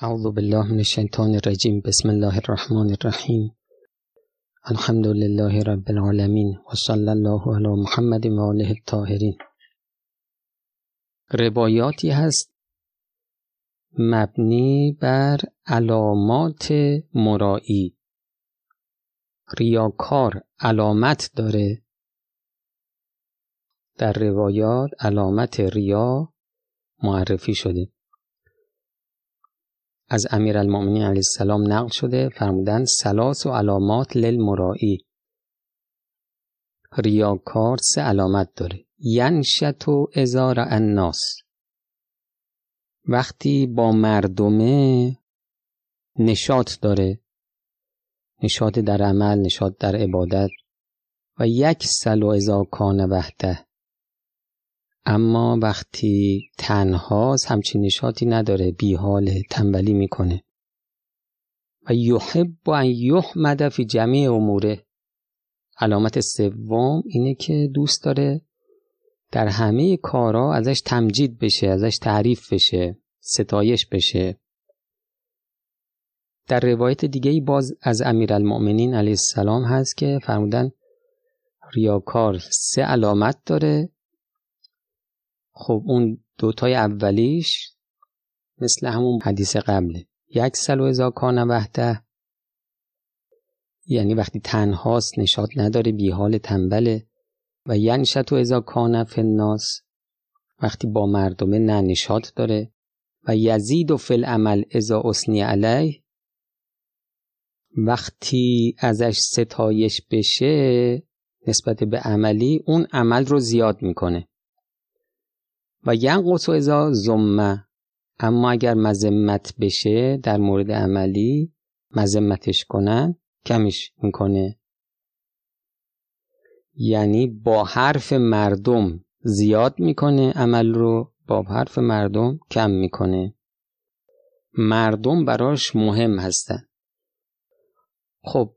اعوذ بالله من الشیطان الرجیم بسم الله الرحمن الرحیم الحمد لله رب العالمین و صلی الله علی محمد و آله الطاهرین روایاتی هست مبنی بر علامات مرایی. ریاکار علامت داره. در روایات علامت ریا معرفی شده. از امیرالمؤمنین علیه السلام نقل شده فرمودن سلاس و علامات للمرائی ریاکار سه علامت داره. ینشت و ازار الناس. وقتی با مردمه نشاط داره نشاط در عمل نشاط در عبادت و یک سل و ازا کان وحده اما وقتی تنهاست همچین نشاطی نداره بیحال تنبلی می‌کنه. و یحب ان یحمد فی جمیع اموره. علامت سوم اینه که دوست داره در همه کارا ازش تمجید بشه ازش تعریف بشه ستایش بشه. در روایت دیگه ای باز از امیرالمؤمنین علیه السلام هست که فرمودن ریاکار سه علامت داره. خب اون دوتای اولیش مثل همون حدیث قبله. یک سل و ازا کان وحده. یعنی وقتی تنهاست نشاط نداره بیحال تنبله و ینشت و ازا کان فناس وقتی با مردمه نه نشاط داره. و یزید و فل عمل ازا اسنی علیه. وقتی ازش ستایش بشه نسبت به عملی اون عمل رو زیاد می‌کنه. و ینقص و ازا زمه اما اگر مذمت بشه در مورد عملی مذمتش کنن کمش می‌کنه. یعنی با حرف مردم زیاد می‌کنه عمل رو با حرف مردم کم می‌کنه. مردم براش مهم هستن. خب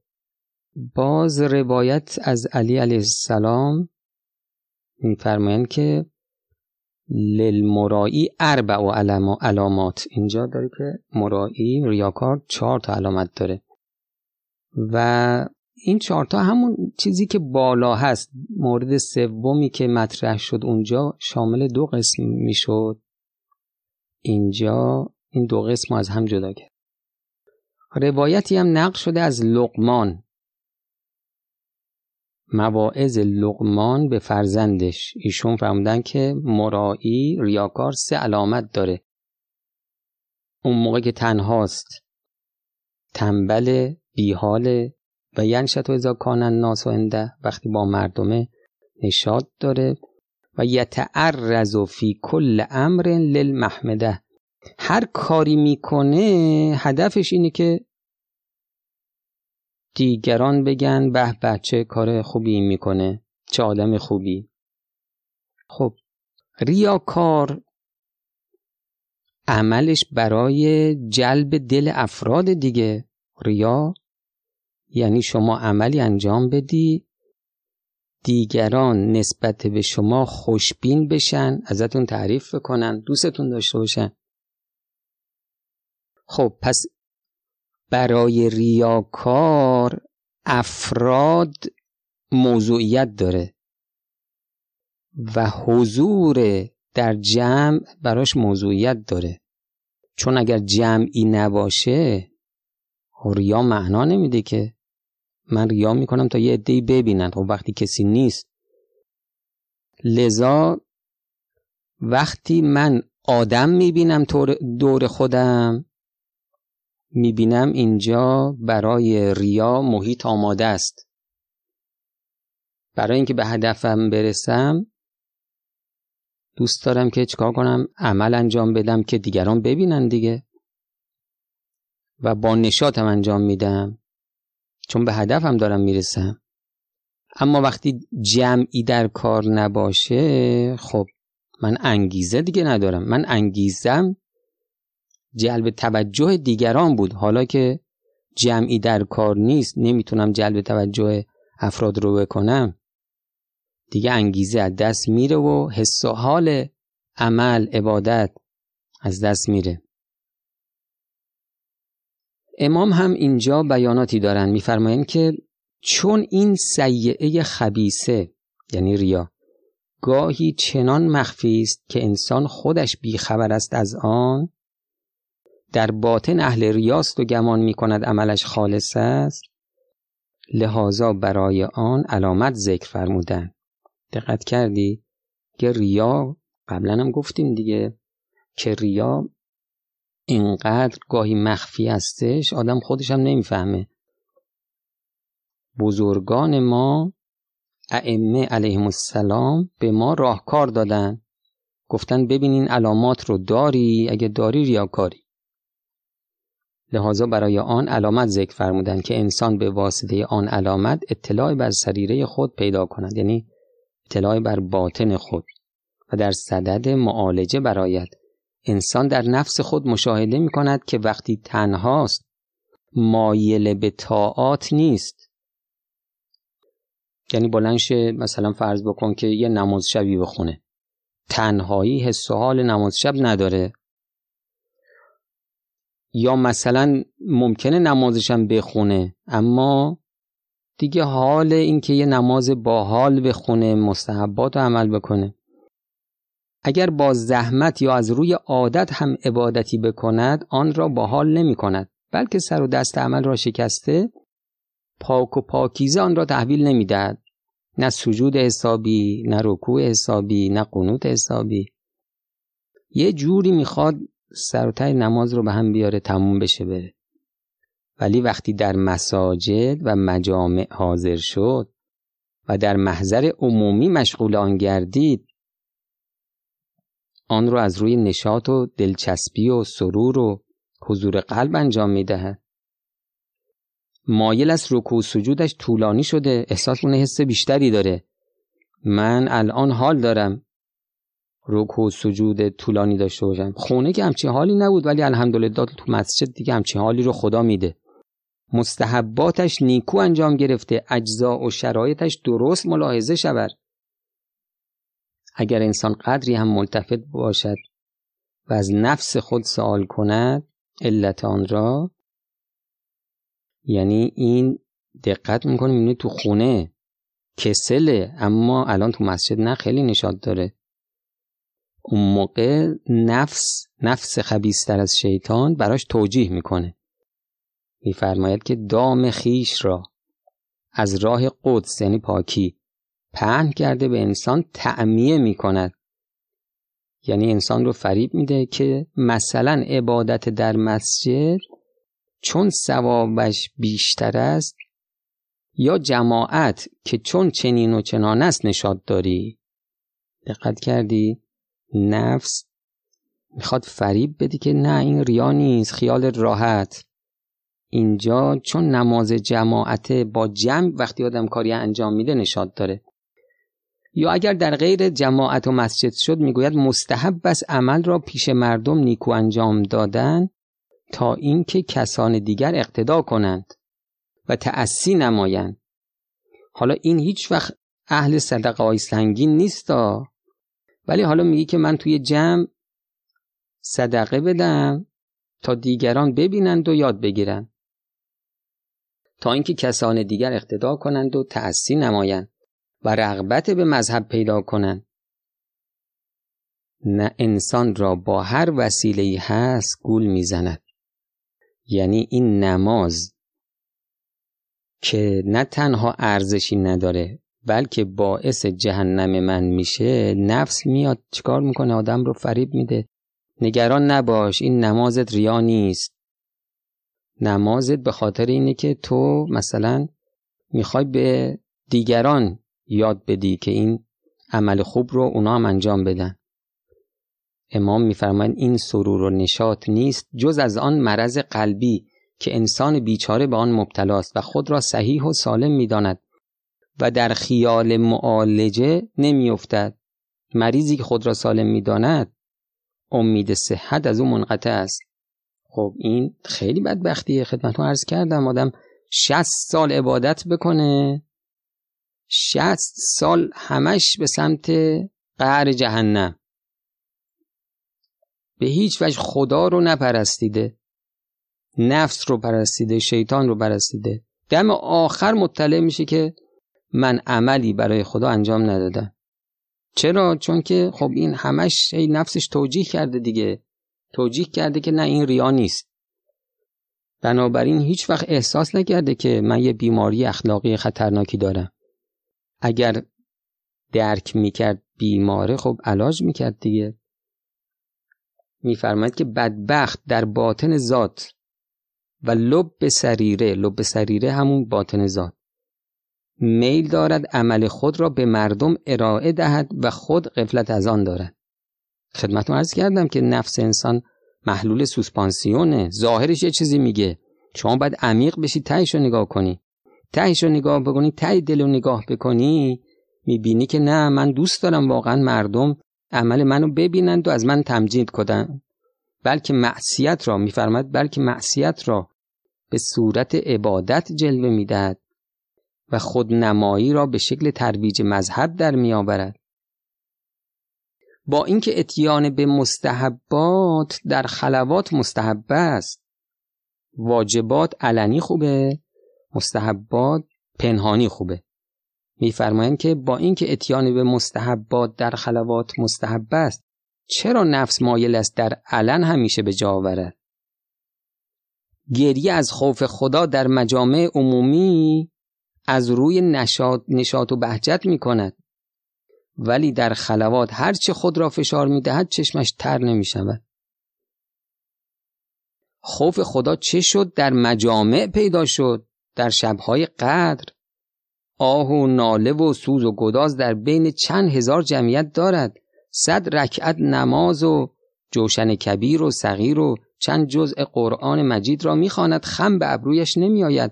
باز روایت از علی علیه السلام میفرمایند که للمرائی اربع و علامات. اینجا داره که مرایی ریاکار چهار تا علامت داره. و این چهار تا همون چیزی که بالا هست. مورد سومی که مطرح شد اونجا شامل دو قسم می‌شد. اینجا این دو قسم از هم جدا کرد. روایتی هم نقل شده از لقمان. مواعظ لقمان به فرزندش. ایشون فرمودن که مرایی ریاکار سه علامت داره. اون موقع که تنهاست. تنبل بیحال و ینشت و ازا کانن ناس و انده وقتی با مردمه نشاط داره. و یتعرض فی کل امر للمحمده. هر کاری می‌کنه هدفش اینه که دیگران بگن به بچه کار خوبی می‌کنه چه آدم خوبی. خب ریاکار عملش برای جلب دل افراد دیگه. ریا یعنی شما عملی انجام بدی دیگران نسبت به شما خوشبین بشن ازتون تعریف بکنن دوستتون داشته باشن. خب پس برای ریاکار افراد موضوعیت داره و حضور در جمع براش موضوعیت داره. چون اگر جمعی نباشه ریا معنا نمیده که من ریا می‌کنم تا یه عده‌ای ببینن. خب وقتی کسی نیست لذا وقتی من آدم می‌بینم دور خودم می‌بینم اینجا برای ریا محیط آماده است. برای اینکه به هدفم برسم دوست دارم که چکار کنم؟ عمل انجام بدم که دیگران ببینن دیگه. و با نشاتم انجام میدم. چون به هدفم دارم می‌رسم. اما وقتی جمعی در کار نباشه خب من انگیزه دیگه ندارم. من انگیزم جلب توجه دیگران بود. حالا که جمعی در کار نیست نمی‌تونم جلب توجه افراد رو بکنم. دیگه انگیزه از دست میره و حس و حال عمل عبادت از دست میره. امام هم اینجا بیاناتی دارن. میفرمایند که چون این سیعه خبیسه یعنی ریا گاهی چنان مخفی است که انسان خودش بیخبر است از آن در باطن اهل ریاست و گمان می کند عملش خالص است لحاظا برای آن علامت ذکر فرمودن. دقت کردی؟ که ریا قبلا هم گفتیم دیگه. که ریا؟ اینقدر گاهی مخفی هستش آدم خودش هم نمی‌فهمه. بزرگان ما ائمه علیهم السلام به ما راهکار دادن. گفتن ببین این علامات رو داری اگه داری ریاکاری. لحاظا برای آن علامت ذکر فرمودن که انسان به واسطه آن علامت اطلاع بر سریره خود پیدا کند یعنی اطلاع بر باطن خود و در صدد معالجه برایت انسان در نفس خود مشاهده می کند که وقتی تنهاست مایل به طاعات نیست. یعنی بلنشه مثلا فرض بکن که یه نماز شبی بخونه. تنهایی حس و حال نماز شب نداره. یا مثلا ممکنه نمازشم بخونه اما دیگه حال اینکه یه نماز با حال بخونه مستحبات رو عمل بکنه. اگر با زحمت یا از روی عادت هم عبادتی بکند آن را با حال نمی کند بلکه سر و دست عمل را شکسته پاک و پاکیزه آن را تحویل نمی‌دهد. نه سجود حسابی نه رکوع حسابی نه قنوت حسابی. یه جوری می‌خواد سر نماز رو به هم بیاره تموم بشه بره. ولی وقتی در مساجد و مجامع حاضر شد و در محضر عمومی مشغول آن گردید آن رو از روی نشاط و دلچسبی و سرور و حضور قلب انجام می‌دهد. مایل است رکوع و سجودش طولانی شده. احساس اون حس بیشتری داره. من الان حال دارم. رکوع و سجود طولانی داشته باشم خونه که همچین حالی نبود ولی الحمدلله تو مسجد دیگه همچین حالی رو خدا میده. مستحباتش نیکو انجام گرفته اجزا و شرایطش درست ملاحظه شود. اگر انسان قدری هم ملتفت باشد و از نفس خود سوال کند علت آن را یعنی این دقت می‌کنه می‌بینه تو خونه کسله اما الان تو مسجد نه خیلی نشاد داره. اون موقع نفس نفس خبیستر از شیطان براش توجیه می‌کنه. میفرماید که دام خیش را از راه قدس یعنی پاکی پهن کرده به انسان تعمیه می‌کند. یعنی انسان رو فریب میده که مثلا عبادت در مسجد چون ثوابش بیشتر است یا جماعت که چون چنین و چنان است نشاد داری. دقت کردی؟ نفس می‌خواد فریب بدی که نه این ریا نیست خیال راحت. اینجا چون نماز جماعت با جمع وقتی آدم کاری انجام میده نشاد داره. یا اگر در غیر جماعت و مسجد شد می‌گوید مستحب بس عمل را پیش مردم نیکو انجام دادن تا اینکه کسان دیگر اقتدا کنند و تأسی نمایند. حالا این هیچ وقت اهل صدقه های سنگین نیستا ولی حالا میگی که من توی جمع صدقه بدم تا دیگران ببینند و یاد بگیرند. تا اینکه کسان دیگر اقتدا کنند و تأسی نمایند و رغبت به مذهب پیدا کنند. نه انسان را با هر وسیله هست گول می‌زند. یعنی این نماز که نه تنها ارزشی نداره بلکه باعث جهنم من میشه نفس میاد چیکار می‌کنه؟ آدم رو فریب میده. نگران نباش این نمازت ریا نیست. نمازت به خاطر اینه که تو مثلا می‌خوای به دیگران یاد بدی که این عمل خوب رو اونا هم انجام بدن. امام میفرمایند این سرور و نشاط نیست جز از آن مرض قلبی که انسان بیچاره به آن مبتلاست و خود را صحیح و سالم می‌داند. و در خیال معالجه نمیافتد. مریضی که خود را سالم می‌داند امید صحت از او منقطع است. خب این خیلی بدبختیه. خدمتتون عرض کردم آدم 60 سال عبادت بکنه 60 سال همش به سمت قهر جهنم. به هیچ وجه خدا رو نپرستیده نفس رو پرستیده شیطان رو پرستیده. دم آخر مطلع میشه که من عملی برای خدا انجام ندادم. چرا؟ چون که خب این همش نفسش توجیه کرده دیگه. توجیه کرده که نه این ریا نیست. بنابراین هیچ وقت احساس نکرده که من یه بیماری اخلاقی خطرناکی دارم. اگر درک می‌کرد بیماره خب علاج می‌کرد دیگه. میفرماید که بدبخت در باطن ذات و لب سریره. لب سریره همون باطن ذات. میل دارد عمل خود را به مردم ارائه دهد و خود قفلت از آن دارد. خدمتتون عرض کردم که نفس انسان محلول سوسپانسیونه. ظاهرش یه چیزی میگه. شما باید عمیق بشی تهش رو نگاه کنی. تهش رو نگاه بکنی ته دل رو نگاه بکنی می‌بینی که نه من دوست دارم واقعا مردم عمل منو ببینند و از من تمجید کنن بلکه معصیت را میفرماد بلکه معصیت را به صورت عبادت جلوه می‌دهد. و خودنمایی را به شکل ترویج مذهب در میآورد با اینکه اتیان به مستحبات در خلوات مستحب است واجبات علنی خوبه مستحبات پنهانی خوبه. میفرمایند که با اینکه اتیان به مستحبات در خلوات مستحب است چرا نفس مایل است در علن همیشه به جا آورد؟ گریه از خوف خدا در مجامع عمومی از روی نشاط, نشاط و بهجت می کند ولی در خلوات هرچه خود را فشار می دهد چشمش تر نمی شود خوف خدا چه شد؟ در مجامع پیدا شد. در شبهای قدر. آه و ناله و سوز و گداز در بین چند هزار جمعیت دارد. صد رکعت نماز و جوشن کبیر و صغیر و چند جزء قرآن مجید را می‌خواند. خم به ابرویش نمیآید.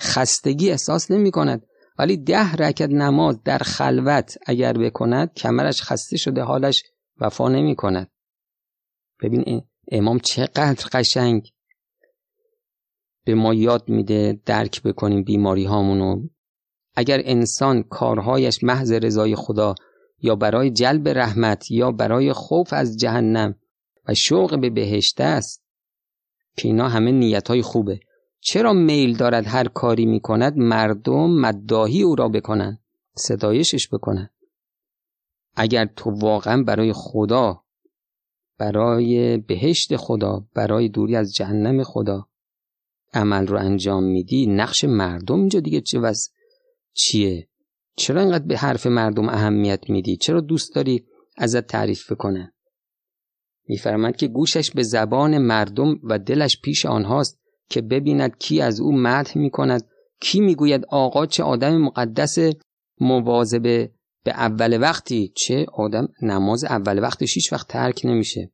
خستگی احساس نمی کند ولی ده رکعت نماز در خلوت اگر بکند کمرش خسته شده حالش وفا نمی کند ببین امام چقدر قشنگ. به ما یاد میده درک بکنیم بیماری هامونو اگر انسان کارهایش محض رضای خدا یا برای جلب رحمت یا برای خوف از جهنم و شوق به بهشت است که اینا همه نیت های خوبه. چرا میل دارد هر کاری می کند مردم مداهی او را بکنن صدایشش بکنن اگر تو واقعا برای خدا برای بهشت خدا برای دوری از جهنم خدا عمل رو انجام میدی نقش مردم اینجا دیگه چه وز چیه؟ چرا اینقدر به حرف مردم اهمیت میدی؟ چرا دوست داری ازت تعریف بکنن؟ میفرماد که گوشش به زبان مردم و دلش پیش آنهاست که ببیند کی از او مدح می‌کند کی می‌گوید آقا چه آدم مقدس مواظبه به اول وقتی چه آدم نماز اول وقتش هیچ وقت ترک نمیشه.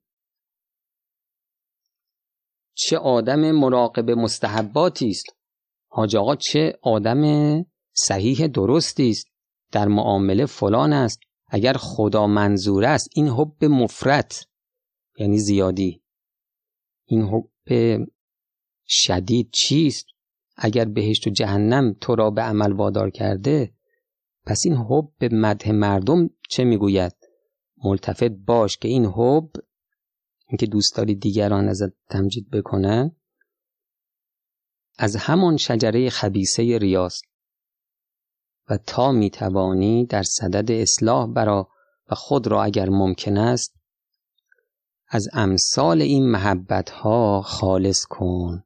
چه آدم مراقب مستحباتی است. حاج آقا چه آدم صحیح درستی است. در معامله فلان است. اگر خدا منظور است این حب مفرت یعنی زیادی. این حب شدید چیست؟ اگر بهشت و جهنم تو را به عمل وادار کرده پس این حب به مدح مردم چه می‌گوید؟ ملتفت باش که این حب اینکه دوست داری دیگران ازت تمجید بکنن از همان شجره خبیسه ریاست. و تا می‌توانی در صدد اصلاح برا و خود را اگر ممکن است از امثال این محبت ها خالص کن.